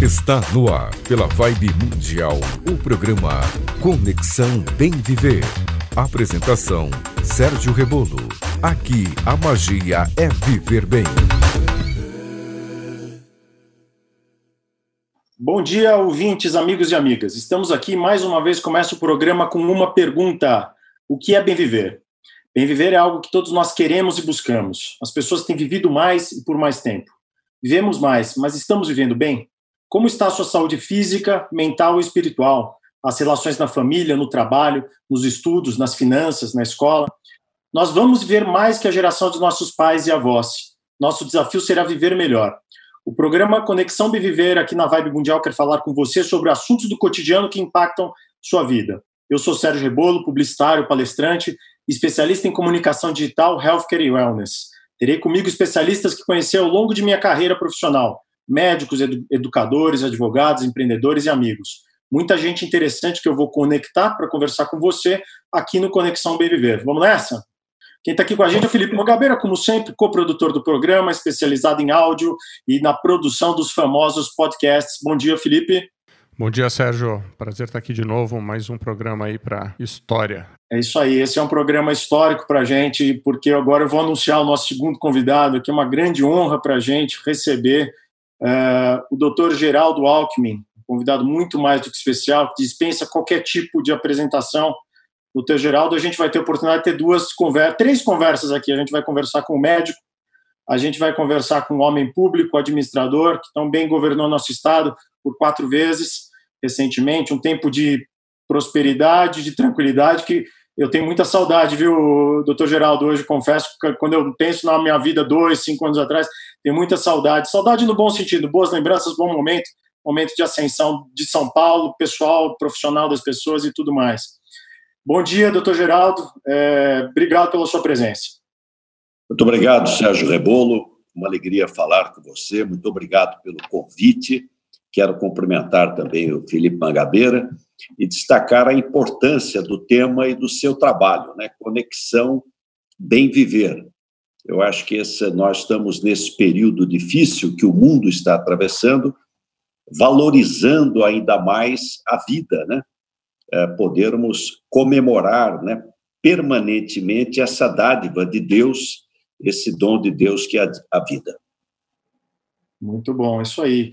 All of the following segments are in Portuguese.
Está no ar, pela Vibe Mundial, o programa Conexão Bem Viver. Apresentação: Sérgio Rebolo. Aqui a magia é viver bem. Bom dia, ouvintes, amigos e amigas. Estamos aqui mais uma vez. Começa o programa com uma pergunta: O que é bem viver? Bem viver é algo que todos nós queremos e buscamos. As pessoas têm vivido mais e por mais tempo. Vivemos mais, mas estamos vivendo bem? Como está a sua saúde física, mental e espiritual? As relações na família, no trabalho, nos estudos, nas finanças, na escola? Nós vamos viver mais que a geração de nossos pais e avós. Nosso desafio será viver melhor. O programa Conexão Viver aqui na Vibe Mundial quer falar com você sobre assuntos do cotidiano que impactam sua vida. Eu sou Sérgio Rebolo, publicitário, palestrante, especialista em comunicação digital, healthcare e wellness. Terei comigo especialistas que conheci ao longo de minha carreira profissional, médicos, edu educadores, advogados, empreendedores e amigos. Muita gente interessante que eu vou conectar para conversar com você aqui no Conexão Bem Viver. Vamos nessa? Quem está aqui com a gente é o Felipe Mangabeira, como sempre, coprodutor do programa, especializado em áudio e na produção dos famosos podcasts. Bom dia, Felipe. Bom dia, Sérgio. Prazer estar aqui de novo. Mais um programa aí para história. É isso aí. Esse é um programa histórico para a gente, porque agora eu vou anunciar o nosso segundo convidado, que é uma grande honra para a gente receber Uh, o doutor Geraldo Alckmin, convidado muito mais do que especial, que dispensa qualquer tipo de apresentação. Doutor Geraldo, a gente vai ter a oportunidade de ter duas conversas, três conversas aqui. A gente vai conversar com o médico, a gente vai conversar com o homem público, o administrador, que também governou nosso estado por quatro vezes recentemente, um tempo de prosperidade, de tranquilidade, que eu tenho muita saudade, viu, doutor Geraldo? Hoje confesso que quando eu penso na minha vida dois, cinco anos atrás, tenho muita saudade. Saudade no bom sentido, boas lembranças, bom momento, momento de ascensão de São Paulo, pessoal, profissional das pessoas e tudo mais. Bom dia, doutor Geraldo. É, obrigado pela sua presença. Muito obrigado, Sérgio Rebolo. Uma alegria falar com você. Muito obrigado pelo convite. Quero cumprimentar também o Felipe Mangabeira e destacar a importância do tema e do seu trabalho, né? Conexão Bem Viver. Eu acho que esse, nós estamos nesse período difícil que o mundo está atravessando, valorizando ainda mais a vida, né? É, podermos comemorar, né? Permanentemente essa dádiva de Deus, esse dom de Deus que é a vida. Muito bom, isso aí.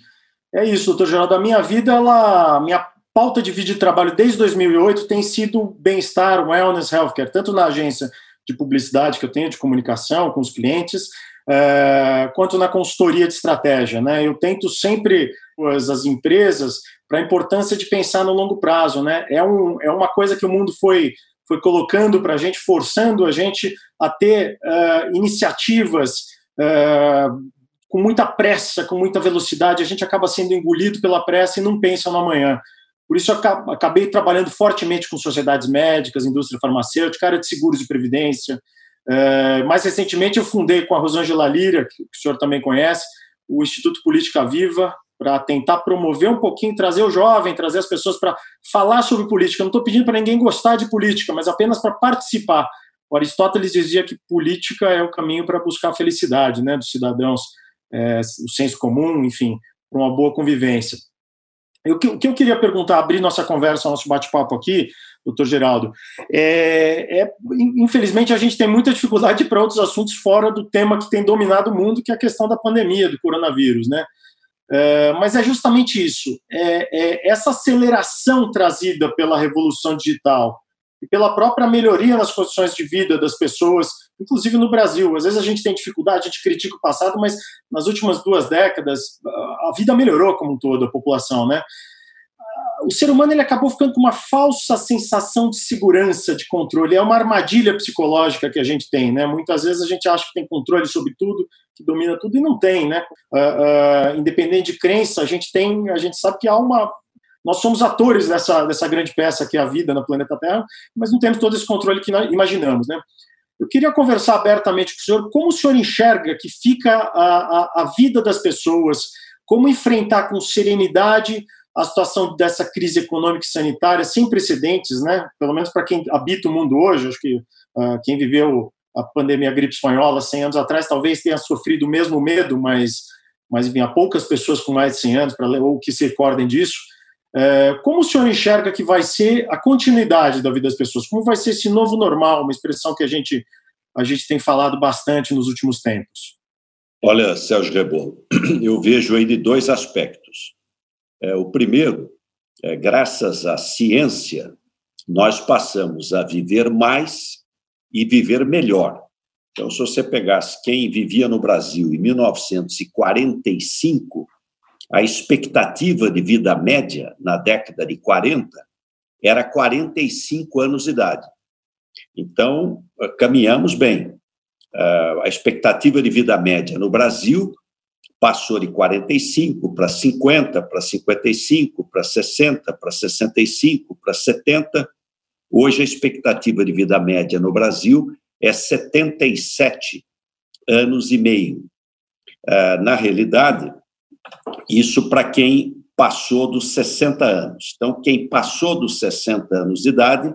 É isso, doutor Geraldo. A minha vida, ela, minha pauta de vídeo de trabalho desde 2008 tem sido bem-estar, wellness, healthcare, tanto na agência de publicidade que eu tenho, de comunicação com os clientes, é, quanto na consultoria de estratégia. Né? Eu tento sempre as, as empresas para a importância de pensar no longo prazo. Né? É, um, é uma coisa que o mundo foi, foi colocando para a gente, forçando a gente a ter uh, iniciativas uh, com muita pressa, com muita velocidade, a gente acaba sendo engolido pela pressa e não pensa no amanhã. Por isso, eu acabei trabalhando fortemente com sociedades médicas, indústria farmacêutica, área de seguros e previdência. É, mais recentemente, eu fundei com a Rosângela Lira, que o senhor também conhece, o Instituto Política Viva, para tentar promover um pouquinho, trazer o jovem, trazer as pessoas para falar sobre política. Eu não estou pedindo para ninguém gostar de política, mas apenas para participar. O Aristóteles dizia que política é o caminho para buscar a felicidade né, dos cidadãos, é, o senso comum, enfim, para uma boa convivência. O que, o que eu queria perguntar, abrir nossa conversa, nosso bate-papo aqui, doutor Geraldo, é, é, infelizmente a gente tem muita dificuldade para outros assuntos fora do tema que tem dominado o mundo, que é a questão da pandemia, do coronavírus, né? É, mas é justamente isso, é, é, essa aceleração trazida pela revolução digital e pela própria melhoria nas condições de vida das pessoas, inclusive no Brasil. Às vezes a gente tem dificuldade, a gente critica o passado, mas nas últimas duas décadas a vida melhorou como um todo, a população, né? O ser humano ele acabou ficando com uma falsa sensação de segurança, de controle. É uma armadilha psicológica que a gente tem, né? Muitas vezes a gente acha que tem controle sobre tudo, que domina tudo e não tem, né? Uh, uh, independente de crença, a gente tem, a gente sabe que há uma nós somos atores dessa, dessa grande peça que é a vida no planeta Terra, mas não temos todo esse controle que imaginamos, né? Eu queria conversar abertamente com o senhor como o senhor enxerga que fica a, a, a vida das pessoas, como enfrentar com serenidade a situação dessa crise econômica e sanitária sem precedentes, né? Pelo menos para quem habita o mundo hoje, acho que uh, quem viveu a pandemia gripe espanhola 100 anos atrás talvez tenha sofrido o mesmo medo, mas mas enfim, há poucas pessoas com mais de 100 anos para ou que se recordem disso. É, como o senhor enxerga que vai ser a continuidade da vida das pessoas? Como vai ser esse novo normal, uma expressão que a gente, a gente tem falado bastante nos últimos tempos? Olha, Sérgio Rebolo, eu vejo aí de dois aspectos. É, o primeiro, é, graças à ciência, nós passamos a viver mais e viver melhor. Então, se você pegasse quem vivia no Brasil em 1945, a expectativa de vida média na década de 40 era 45 anos de idade. Então, caminhamos bem. Ah, a expectativa de vida média no Brasil passou de 45 para 50, para 55, para 60, para 65, para 70. Hoje, a expectativa de vida média no Brasil é 77 anos e meio. Ah, na realidade, isso para quem passou dos 60 anos. Então, quem passou dos 60 anos de idade,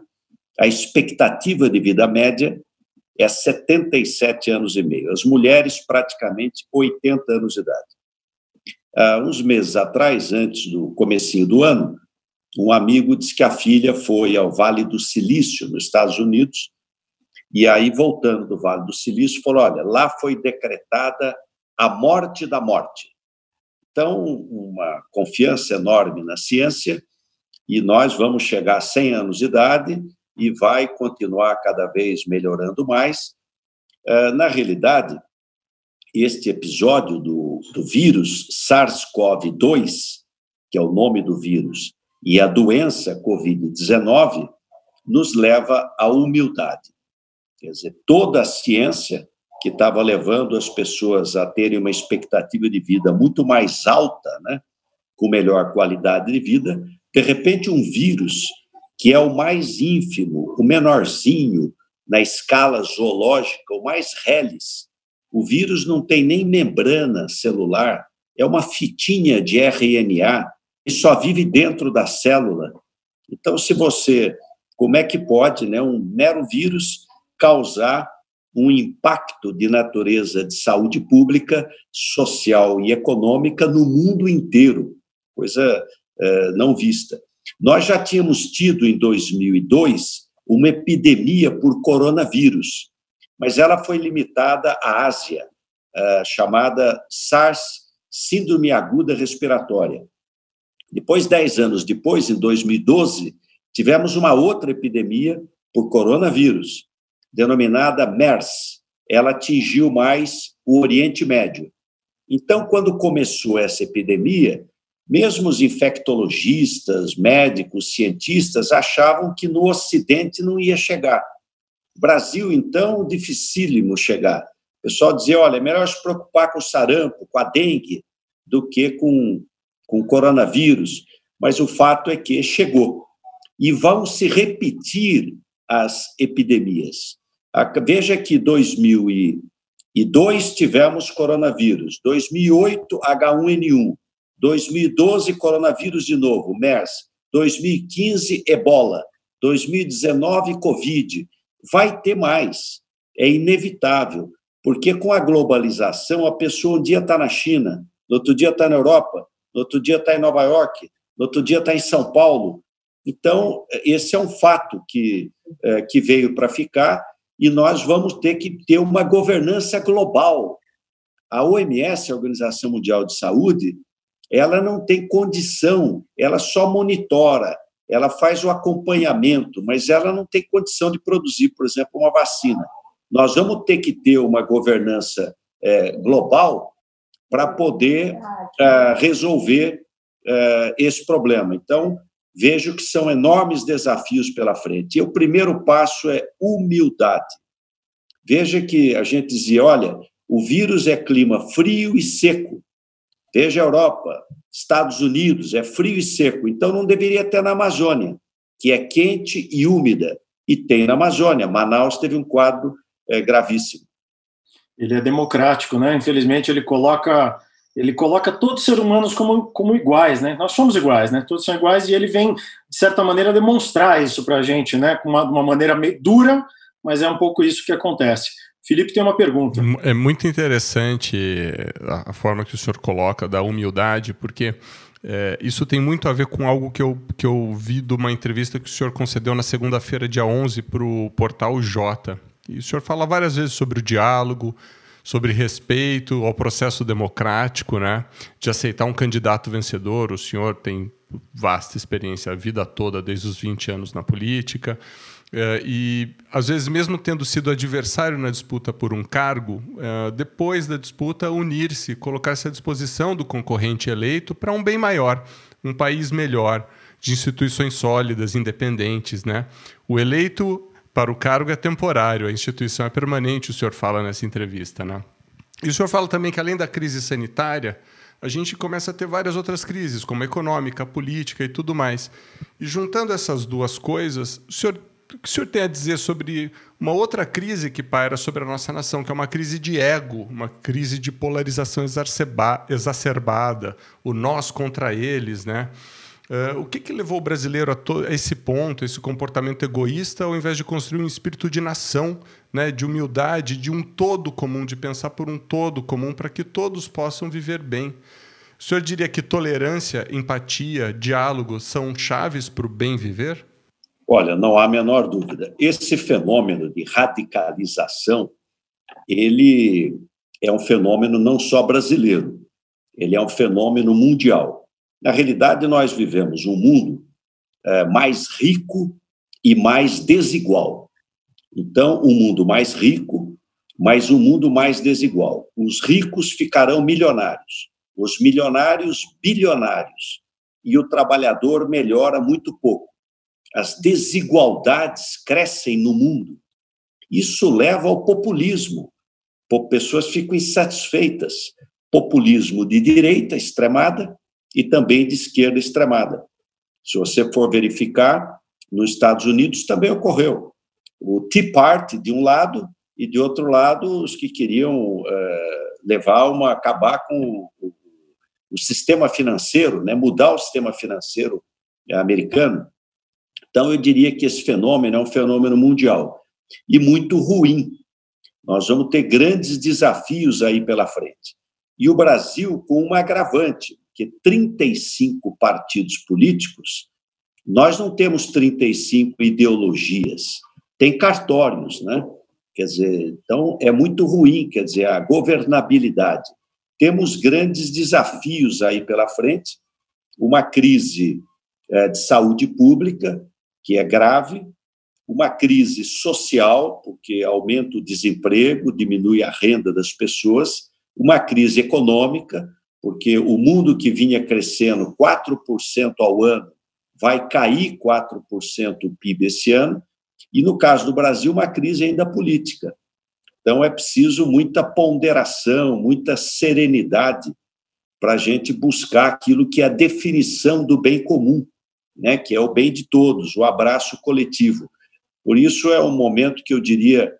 a expectativa de vida média é 77 anos e meio. As mulheres, praticamente 80 anos de idade. Há uns meses atrás, antes do comecinho do ano, um amigo disse que a filha foi ao Vale do Silício, nos Estados Unidos, e aí, voltando do Vale do Silício, falou: olha, lá foi decretada a morte da morte. Então, uma confiança enorme na ciência, e nós vamos chegar a 100 anos de idade e vai continuar cada vez melhorando mais. Eh, na realidade, este episódio do, do vírus SARS-CoV-2, que é o nome do vírus, e a doença Covid-19, nos leva à humildade. Quer dizer, toda a ciência que estava levando as pessoas a terem uma expectativa de vida muito mais alta, né, com melhor qualidade de vida, de repente um vírus que é o mais ínfimo, o menorzinho na escala zoológica, o mais reles. O vírus não tem nem membrana celular, é uma fitinha de RNA e só vive dentro da célula. Então, se você, como é que pode, né, um mero vírus causar um impacto de natureza de saúde pública, social e econômica no mundo inteiro, coisa é, não vista. Nós já tínhamos tido em 2002 uma epidemia por coronavírus, mas ela foi limitada à Ásia, é, chamada SARS, Síndrome Aguda Respiratória. Depois, dez anos depois, em 2012, tivemos uma outra epidemia por coronavírus, denominada MERS. Ela atingiu mais o Oriente Médio. Então, quando começou essa epidemia, mesmo os infectologistas, médicos, cientistas achavam que no Ocidente não ia chegar. Brasil, então, dificílimo chegar. O pessoal dizia: olha, é melhor se preocupar com o sarampo, com a dengue, do que com, com o coronavírus. Mas o fato é que chegou. E vão se repetir as epidemias. Veja que 2002 tivemos coronavírus, 2008 H1N1, 2012 coronavírus de novo, MERS, 2015 Ebola, 2019 Covid. Vai ter mais, é inevitável, porque com a globalização a pessoa um dia está na China, no outro dia está na Europa, no outro dia está em Nova York, no outro dia está em São Paulo. Então, esse é um fato que, é, que veio para ficar e nós vamos ter que ter uma governança global. A OMS, a Organização Mundial de Saúde, ela não tem condição, ela só monitora, ela faz o acompanhamento, mas ela não tem condição de produzir, por exemplo, uma vacina. Nós vamos ter que ter uma governança é, global para poder é, resolver é, esse problema. Então, vejo que são enormes desafios pela frente. E o primeiro passo é humildade. Veja que a gente dizia: olha, o vírus é clima frio e seco. Veja a Europa, Estados Unidos, é frio e seco. Então não deveria ter na Amazônia, que é quente e úmida. E tem na Amazônia. Manaus teve um quadro é, gravíssimo. Ele é democrático, né? Infelizmente, ele coloca ele coloca todos os seres humanos como, como iguais, né? Nós somos iguais, né? Todos são iguais e ele vem, de certa maneira, demonstrar isso para a gente, né? Com uma, uma maneira meio dura, mas é um pouco isso que acontece. Felipe tem uma pergunta. É muito interessante a forma que o senhor coloca da humildade, porque é, isso tem muito a ver com algo que eu, que eu vi de uma entrevista que o senhor concedeu na segunda-feira, dia 11, para o portal J. E o senhor fala várias vezes sobre o diálogo, sobre respeito ao processo democrático, né? de aceitar um candidato vencedor. O senhor tem vasta experiência a vida toda, desde os 20 anos na política. É, e, às vezes, mesmo tendo sido adversário na disputa por um cargo, é, depois da disputa, unir-se, colocar-se à disposição do concorrente eleito para um bem maior, um país melhor, de instituições sólidas, independentes. Né? O eleito para o cargo é temporário, a instituição é permanente, o senhor fala nessa entrevista. Né? E o senhor fala também que, além da crise sanitária, a gente começa a ter várias outras crises, como a econômica, a política e tudo mais. E juntando essas duas coisas, o senhor o que o senhor tem a dizer sobre uma outra crise que paira sobre a nossa nação, que é uma crise de ego, uma crise de polarização exacerbada, o nós contra eles, né? Uh, o que, que levou o brasileiro a, a, esse ponto, esse comportamento egoísta, ao invés de construir um espírito de nação, né, de humildade, de um todo comum, de pensar por um todo comum, para que todos possam viver bem? O senhor diria que tolerância, empatia, diálogo são chaves para o bem viver? Olha, não há a menor dúvida. Esse fenômeno de radicalização, ele é um fenômeno não só brasileiro, ele é um fenômeno mundial. Na realidade, nós vivemos um mundo é, mais rico e mais desigual. Então, um mundo mais rico, mas um mundo mais desigual. Os ricos ficarão milionários, os milionários bilionários, e o trabalhador melhora muito pouco as desigualdades crescem no mundo. Isso leva ao populismo. Pessoas ficam insatisfeitas. Populismo de direita extremada e também de esquerda extremada. Se você for verificar, nos Estados Unidos também ocorreu. O Tea Party de um lado e de outro lado os que queriam é, levar uma acabar com o, o sistema financeiro, né, mudar o sistema financeiro americano. Então, eu diria que esse fenômeno é um fenômeno mundial e muito ruim. Nós vamos ter grandes desafios aí pela frente. E o Brasil, com um agravante, que 35 partidos políticos, nós não temos 35 ideologias, tem cartórios, né? Quer dizer, então é muito ruim, quer dizer, a governabilidade. Temos grandes desafios aí pela frente, uma crise eh, de saúde pública, que é grave, uma crise social, porque aumenta o desemprego, diminui a renda das pessoas, uma crise econômica, porque o mundo que vinha crescendo 4% ao ano vai cair 4% o PIB esse ano, e no caso do Brasil, uma crise ainda política. Então, é preciso muita ponderação, muita serenidade para a gente buscar aquilo que é a definição do bem comum né, que é o bem de todos, o abraço coletivo. Por isso é um momento que eu diria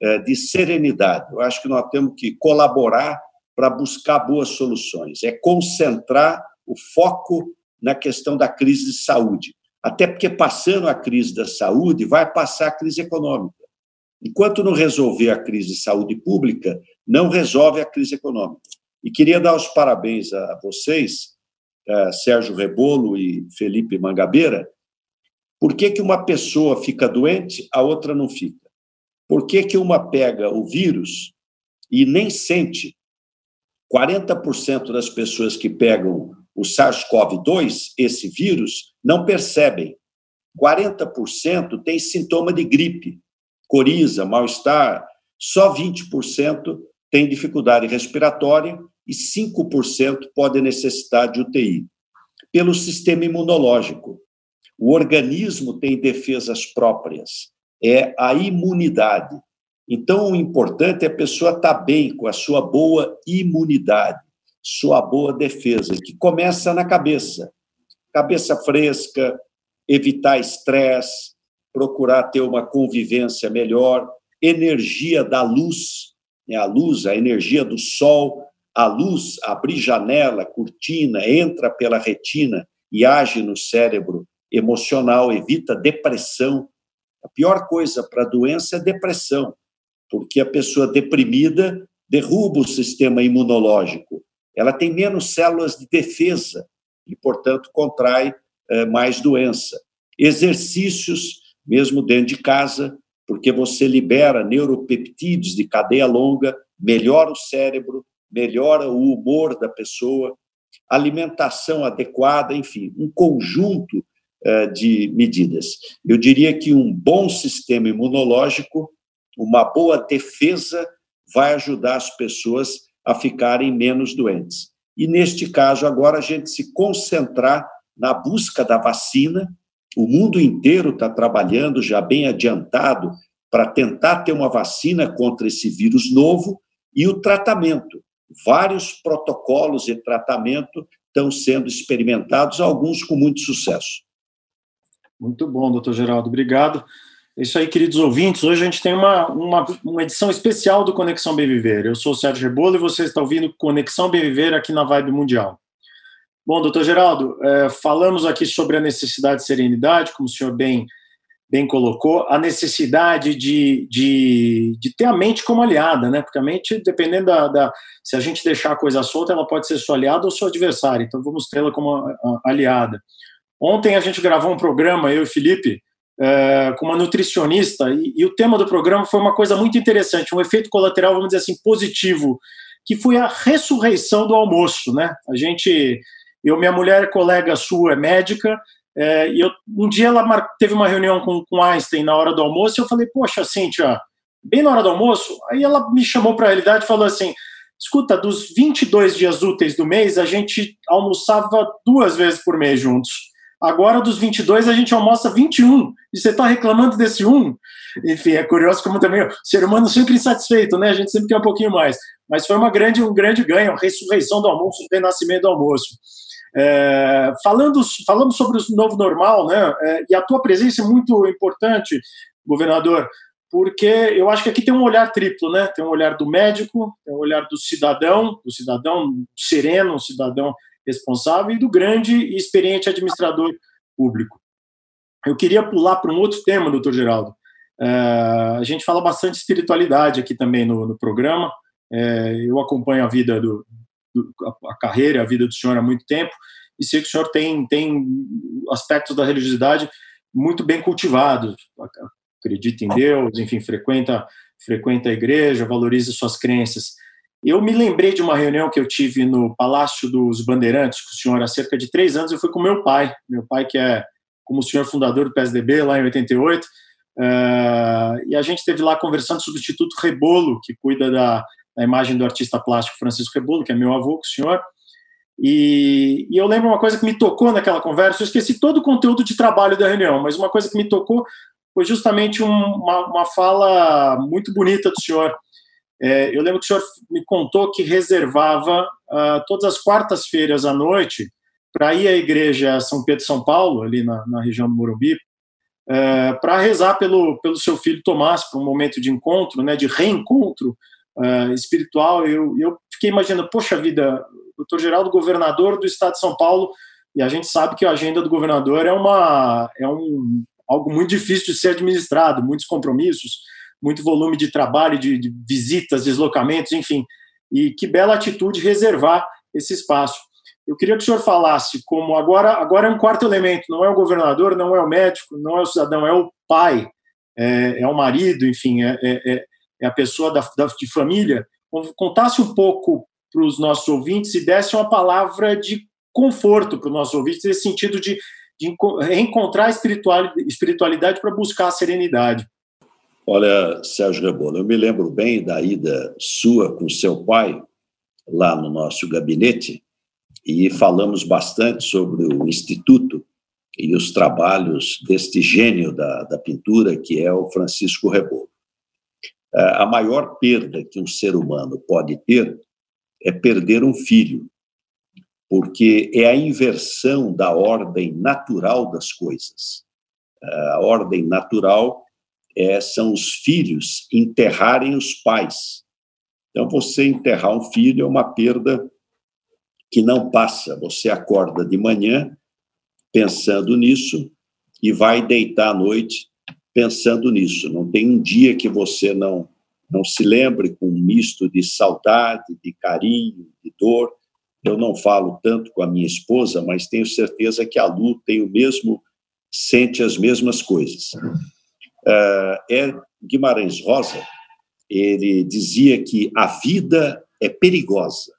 é, de serenidade. Eu acho que nós temos que colaborar para buscar boas soluções, é concentrar o foco na questão da crise de saúde. Até porque, passando a crise da saúde, vai passar a crise econômica. Enquanto não resolver a crise de saúde pública, não resolve a crise econômica. E queria dar os parabéns a vocês uh, Sérgio Rebolo e Felipe Mangabeira, por que, que uma pessoa fica doente, a outra não fica? Por que, que uma pega o vírus e nem sente? 40% das pessoas que pegam o SARS-CoV-2, esse vírus, não percebem. 40% tem sintoma de gripe, coriza, mal-estar. Só 20% tem dificuldade respiratória e 5% podem necessitar de UTI. Pelo sistema imunológico. O organismo tem defesas próprias, é a imunidade. Então, o importante é a pessoa estar bem com a sua boa imunidade, sua boa defesa, que começa na cabeça. Cabeça fresca, evitar estresse, procurar ter uma convivência melhor, energia da luz, né? a luz, a energia do sol, a luz abrir janela, cortina, entra pela retina e age no cérebro emocional, evita depressão. A pior coisa para a doença é depressão. Porque a pessoa deprimida derruba o sistema imunológico. Ela tem menos células de defesa e, portanto, contrai é, mais doença. Exercícios, mesmo dentro de casa, porque você libera neuropeptídeos de cadeia longa, melhora o cérebro, melhora o humor da pessoa, alimentação adequada, enfim, um conjunto é, de medidas. Eu diria que um bom sistema imunológico, uma boa defesa, vai ajudar as pessoas a ficarem menos doentes. E, neste caso, agora a gente se concentrar na busca da vacina. O mundo inteiro está trabalhando já bem adiantado para tentar ter uma vacina contra esse vírus novo e o tratamento. Vários protocolos de tratamento estão sendo experimentados, alguns com muito sucesso. Muito bom, doutor Geraldo, obrigado. É isso aí, queridos ouvintes. Hoje a gente tem uma, uma, uma, edição especial do Conexão Bem Viver. Eu sou o Sérgio Rebolo e você está ouvindo Conexão Bem Viver aqui na Vibe Mundial. Bom, doutor Geraldo, é, falamos aqui sobre a necessidade de serenidade, como o senhor bem, bem colocou, a necessidade de, de, de ter a mente como aliada, né? Porque a mente, dependendo da, da, Se a gente deixar a coisa solta, ela pode ser sua aliada ou sua adversária. Então vamos tê-la como aliada. Ontem a gente gravou um programa, eu e Felipe, é, com uma nutricionista, e, e, o tema do programa foi uma coisa muito interessante, um efeito colateral, vamos dizer assim, positivo, que foi a ressurreição do almoço, né? A gente, eu, minha mulher, colega sua, é médica, é, e eu, um dia ela teve uma reunião com, com Einstein na hora do almoço, e eu falei, poxa, Cíntia, bem na hora do almoço, aí ela me chamou para a realidade e falou assim, escuta, dos 22 dias úteis do mês, a gente almoçava duas vezes por mês juntos. Agora, dos 22, a gente almoça 21. E você está reclamando desse um? Enfim, é curioso como também o ser humano sempre insatisfeito, né? A gente sempre quer um pouquinho mais. Mas foi uma grande, um grande ganho, a ressurreição do almoço, o renascimento do almoço. É, falando, falando sobre o novo normal, né? É, e a tua presença é muito importante, governador, porque eu acho que aqui tem um olhar triplo, né? Tem um olhar do médico, tem um olhar do cidadão, do cidadão sereno, um cidadão responsável e do grande e experiente administrador público. Eu queria pular para um outro tema, doutor Geraldo. É, a gente fala bastante espiritualidade aqui também no, no programa. É, eu acompanho a vida do, do, a carreira, a vida do senhor há muito tempo e sei que o senhor tem tem aspectos da religiosidade muito bem cultivados. Acredita em Deus, enfim, frequenta frequenta a igreja, valoriza suas crenças. Eu me lembrei de uma reunião que eu tive no Palácio dos Bandeirantes com o senhor há cerca de três anos. Eu fui com meu pai, meu pai que é como o senhor fundador do PSDB lá em 88, uh, eh, e a gente esteve lá conversando sobre o Instituto Rebolo, que cuida da, da, imagem do artista plástico Francisco Rebolo, que é meu avô, com o senhor. E, e, eu lembro uma coisa que me tocou naquela conversa. Eu esqueci todo o conteúdo de trabalho da reunião, mas uma coisa que me tocou foi justamente um, uma, uma fala muito bonita do senhor é, eu lembro que o senhor me contou que reservava uh, todas as quartas-feiras à noite para ir à igreja São Pedro São Paulo, ali na, na região do Morumbi, uh, para rezar pelo, pelo seu filho Tomás, para um momento de encontro, né, de reencontro uh, espiritual. Eu, eu fiquei imaginando, poxa vida, doutor Geraldo, governador do estado de São Paulo, e a gente sabe que a agenda do governador é, uma, é um, algo muito difícil de ser administrado, muitos compromissos, muito volume de trabalho, de, de visitas, deslocamentos, enfim. E que bela atitude reservar esse espaço. Eu queria que o senhor falasse como agora, agora é um quarto elemento, não é o governador, não é o médico, não é o cidadão, é o pai, é, é o marido, enfim, é, é, é, é a pessoa da, da, de família. Contasse um pouco para os nossos ouvintes e desse uma palavra de conforto para os nossos ouvintes, nesse sentido de, de reencontrar a espiritualidade para buscar a serenidade. Olha, Sérgio Rebolo, eu me lembro bem da ida sua com seu pai lá no nosso gabinete e falamos bastante sobre o Instituto e os trabalhos deste gênio da, da pintura, que é o Francisco Rebolo. É, a maior perda que um ser humano pode ter é perder um filho, porque é a inversão da ordem natural das coisas. É, a ordem natural é, são os filhos enterrarem os pais. Então, você enterrar um filho é uma perda que não passa. Você acorda de manhã pensando nisso e vai deitar à noite pensando nisso. Não tem um dia que você não não se lembre com um misto de saudade, de carinho, de dor. Eu não falo tanto com a minha esposa, mas tenho certeza que a Lu tem o mesmo, sente as mesmas coisas. É Guimarães Rosa, ele dizia que a vida é perigosa,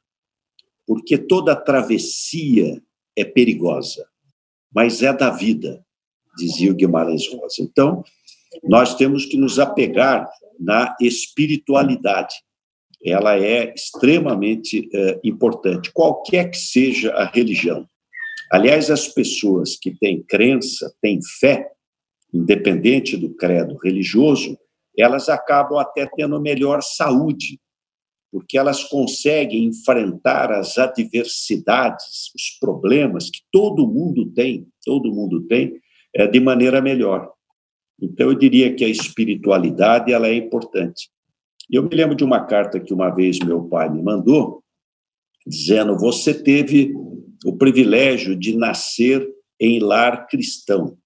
porque toda travessia é perigosa, mas é da vida, dizia o Guimarães Rosa. Então, nós temos que nos apegar na espiritualidade. Ela é extremamente é, importante, qualquer que seja a religião. Aliás, as pessoas que têm crença, têm fé, independente do credo religioso, elas acabam até tendo melhor saúde, porque elas conseguem enfrentar as adversidades, os problemas que todo mundo tem, todo mundo tem, é, de maneira melhor. Então, eu diria que a espiritualidade ela é importante. Eu me lembro de uma carta que uma vez meu pai me mandou, dizendo: Você teve o privilégio de nascer em lar cristão,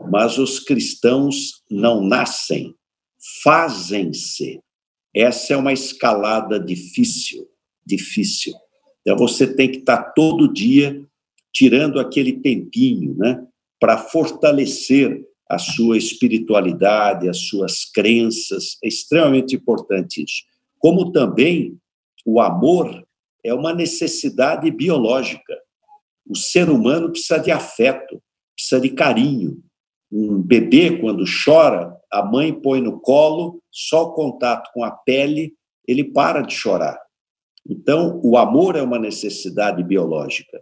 mas os cristãos não nascem, fazem-se. Essa é uma escalada difícil, difícil. Então você tem que estar todo dia tirando aquele tempinho, né, para fortalecer a sua espiritualidade, as suas crenças. É extremamente importante isso. Como também o amor é uma necessidade biológica. O ser humano precisa de afeto, precisa de carinho, um bebê, quando chora, a mãe põe no colo, só o contato com a pele, ele para de chorar. Então, o amor é uma necessidade biológica.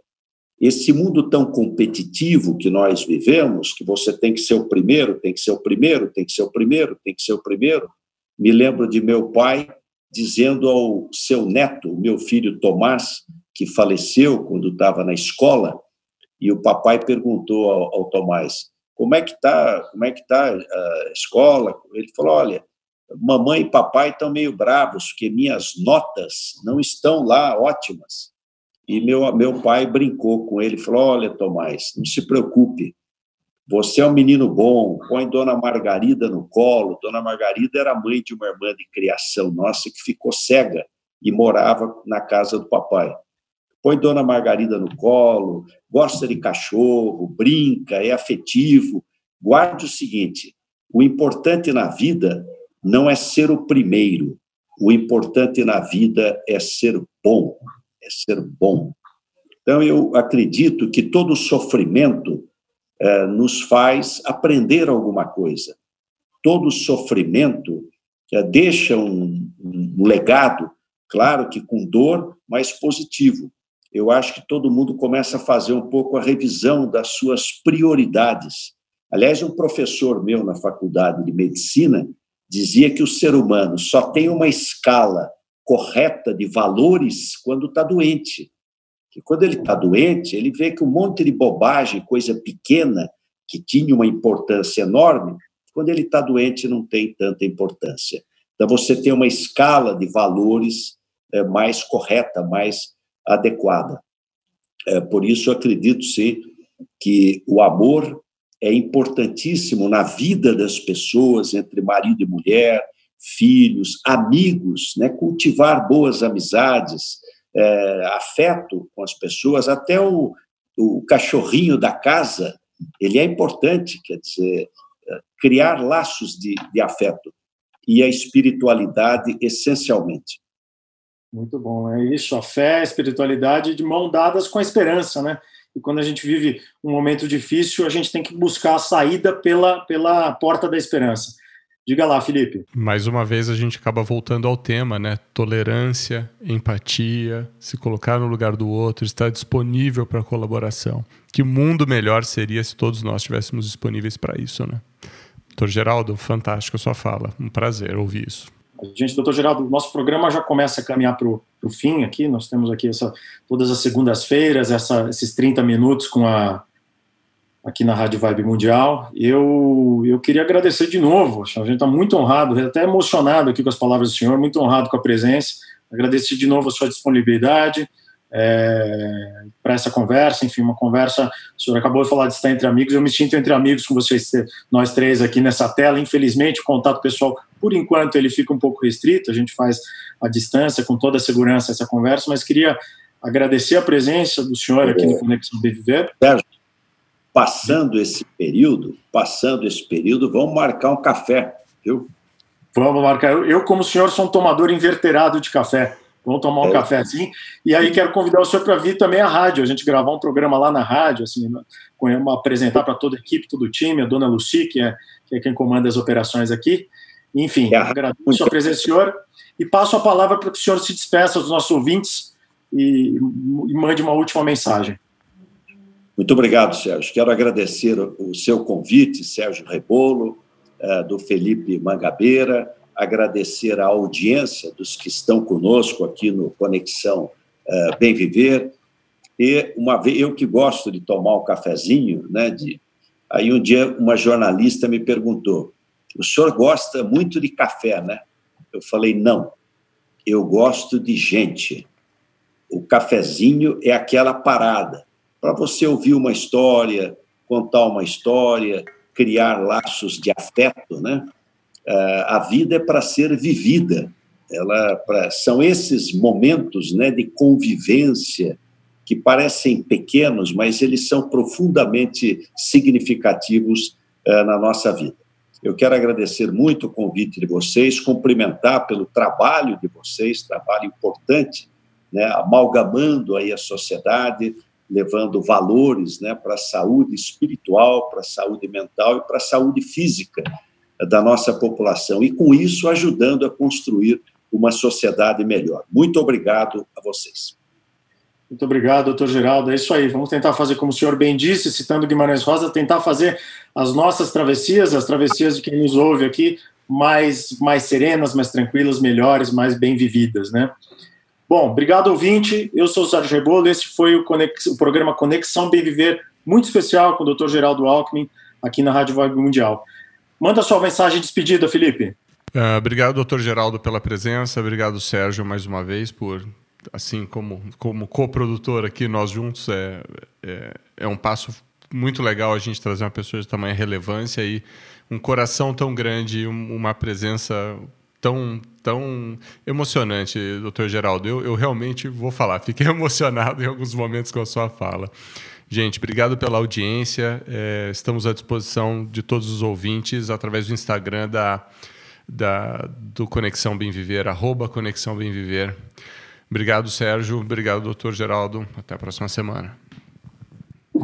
Esse mundo tão competitivo que nós vivemos, que você tem que ser o primeiro, tem que ser o primeiro, tem que ser o primeiro, tem que ser o primeiro. Me lembro de meu pai dizendo ao seu neto, meu filho Tomás, que faleceu quando estava na escola, e o papai perguntou ao, ao Tomás: como é que está como é que tá a escola? Ele falou olha mamãe e papai estão meio bravos porque minhas notas não estão lá ótimas. E meu meu pai brincou com ele falou olha Tomás não se preocupe. Você é um menino bom põe Dona Margarida no colo. Dona Margarida era mãe de uma irmã de criação nossa que ficou cega e morava na casa do papai põe Dona Margarida no colo, gosta de cachorro, brinca, é afetivo. Guarde o seguinte: o importante na vida não é ser o primeiro, o importante na vida é ser bom, é ser bom. Então, eu acredito que todo sofrimento eh, nos faz aprender alguma coisa. Todo sofrimento eh, deixa um, um legado, claro que com dor, mas positivo eu acho que todo mundo começa a fazer um pouco a revisão das suas prioridades. Aliás, um professor meu na faculdade de medicina dizia que o ser humano só tem uma escala correta de valores quando está doente. Que quando ele está doente, ele vê que um monte de bobagem, coisa pequena, que tinha uma importância enorme, quando ele está doente não tem tanta importância. Então, você tem uma escala de valores é, mais correta, mais adequada. É, por isso, acredito sim que o amor é importantíssimo na vida das pessoas, entre marido e mulher, filhos, amigos, né? cultivar boas amizades, é, afeto com as pessoas, até o, o cachorrinho da casa, ele é importante, quer dizer, é, criar laços de, de afeto e a espiritualidade essencialmente. Muito bom, é isso, a fé, a espiritualidade de mão dadas com a esperança, né? E quando a gente vive um momento difícil, a gente tem que buscar a saída pela, pela porta da esperança. Diga lá, Felipe. Mais uma vez a gente acaba voltando ao tema, né? Tolerância, empatia, se colocar no lugar do outro, estar disponível para colaboração. Que mundo melhor seria se todos nós estivéssemos disponíveis para isso, né? Doutor Geraldo, fantástico a sua fala. Um prazer ouvir isso. Gente, doutor Geraldo, nosso programa já começa a caminhar para o fim aqui. Nós temos aqui essa, todas as segundas-feiras, esses 30 minutos com a, aqui na Rádio Vibe Mundial. Eu, eu queria agradecer de novo. A gente está muito honrado, até emocionado aqui com as palavras do senhor, muito honrado com a presença. Agradecer de novo a sua disponibilidade, é, para essa conversa, enfim, uma conversa, o senhor acabou de falar de estar entre amigos, eu me sinto entre amigos com vocês, nós três aqui nessa tela, infelizmente o contato pessoal, por enquanto, ele fica um pouco restrito, a gente faz a distância, com toda a segurança essa conversa, mas queria agradecer a presença do senhor aqui no Conexão Viver. Sérgio, passando esse período, passando esse período, vamos marcar um café, viu? Vamos marcar. Eu, como senhor, sou um tomador inverterado de café. Vamos tomar um é. café assim. E aí quero convidar o senhor para vir também à rádio, a gente gravar um programa lá na rádio, assim, apresentar para toda a equipe, todo o time, a dona Luci, que é, que é quem comanda as operações aqui. Enfim, é. agradeço a sua presença, senhor, e passo a palavra para que o senhor se despeça dos nossos ouvintes e, e mande uma última mensagem. Muito obrigado, Sérgio. Quero agradecer o seu convite, Sérgio Rebolo, eh, do Felipe Mangabeira, agradecer a audiência dos que estão conosco aqui no Conexão uh, Bem Viver. E uma vez eu que gosto de tomar um cafezinho, né? De, aí um dia uma jornalista me perguntou: "O senhor gosta muito de café, né?" Eu falei: "Não. Eu gosto de gente. O cafezinho é aquela parada para você ouvir uma história, contar uma história, criar laços de afeto, né? A vida é para ser vivida. Ela pra, são esses momentos né, de convivência que parecem pequenos, mas eles são profundamente significativos uh, na nossa vida. Eu quero agradecer muito o convite de vocês, cumprimentar pelo trabalho de vocês, trabalho importante, né, amalgamando aí a sociedade, levando valores né, para a saúde espiritual, para a saúde mental e para a saúde física da nossa população e, com isso, ajudando a construir uma sociedade melhor. Muito obrigado a vocês. Muito obrigado, doutor Geraldo. É isso aí. Vamos tentar fazer, como o senhor bem disse, citando Guimarães Rosa, tentar fazer as nossas travessias, as travessias de quem nos ouve aqui, mais, mais serenas, mais tranquilas, melhores, mais bem vividas, né? Bom, obrigado, ouvinte. Eu sou o Sérgio Rebolo. Esse foi o, Conex... o programa Conexão Bem Viver, muito especial com o doutor Geraldo Alckmin, aqui na Rádio Vibe Mundial. Manda sua mensagem de despedida, Felipe. Uh, obrigado, doutor Geraldo, pela presença. Obrigado, Sérgio, mais uma vez, por, assim, como, como co-produtor aqui, nós juntos, é, é, é, um passo muito legal a gente trazer uma pessoa de tamanha relevância e um coração tão grande, uma presença tão, tão emocionante, doutor Geraldo. Eu, eu realmente vou falar, fiquei emocionado em alguns momentos com a sua fala. Gente, obrigado pela audiência. É, estamos à disposição de todos os ouvintes através do Instagram da, da, do Conexão Bem Viver, arroba Conexão Bem Viver. Obrigado, Sérgio. Obrigado, doutor Geraldo. Até a próxima semana.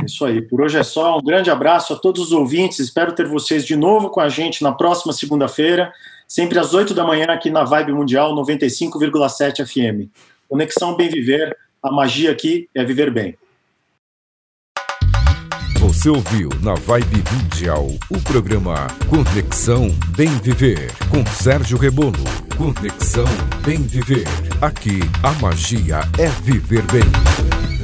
Isso aí. Por hoje é só. Um grande abraço a todos os ouvintes. Espero ter vocês de novo com a gente na próxima segunda-feira, sempre às 8 da manhã, aqui na Vibe Mundial 95,7 FM. Conexão Bem Viver. A magia aqui é viver bem. Você ouviu na Vibe Mundial o programa Conexão Bem Viver com Sérgio Rebolo. Conexão Bem Viver. Aqui a magia é viver bem.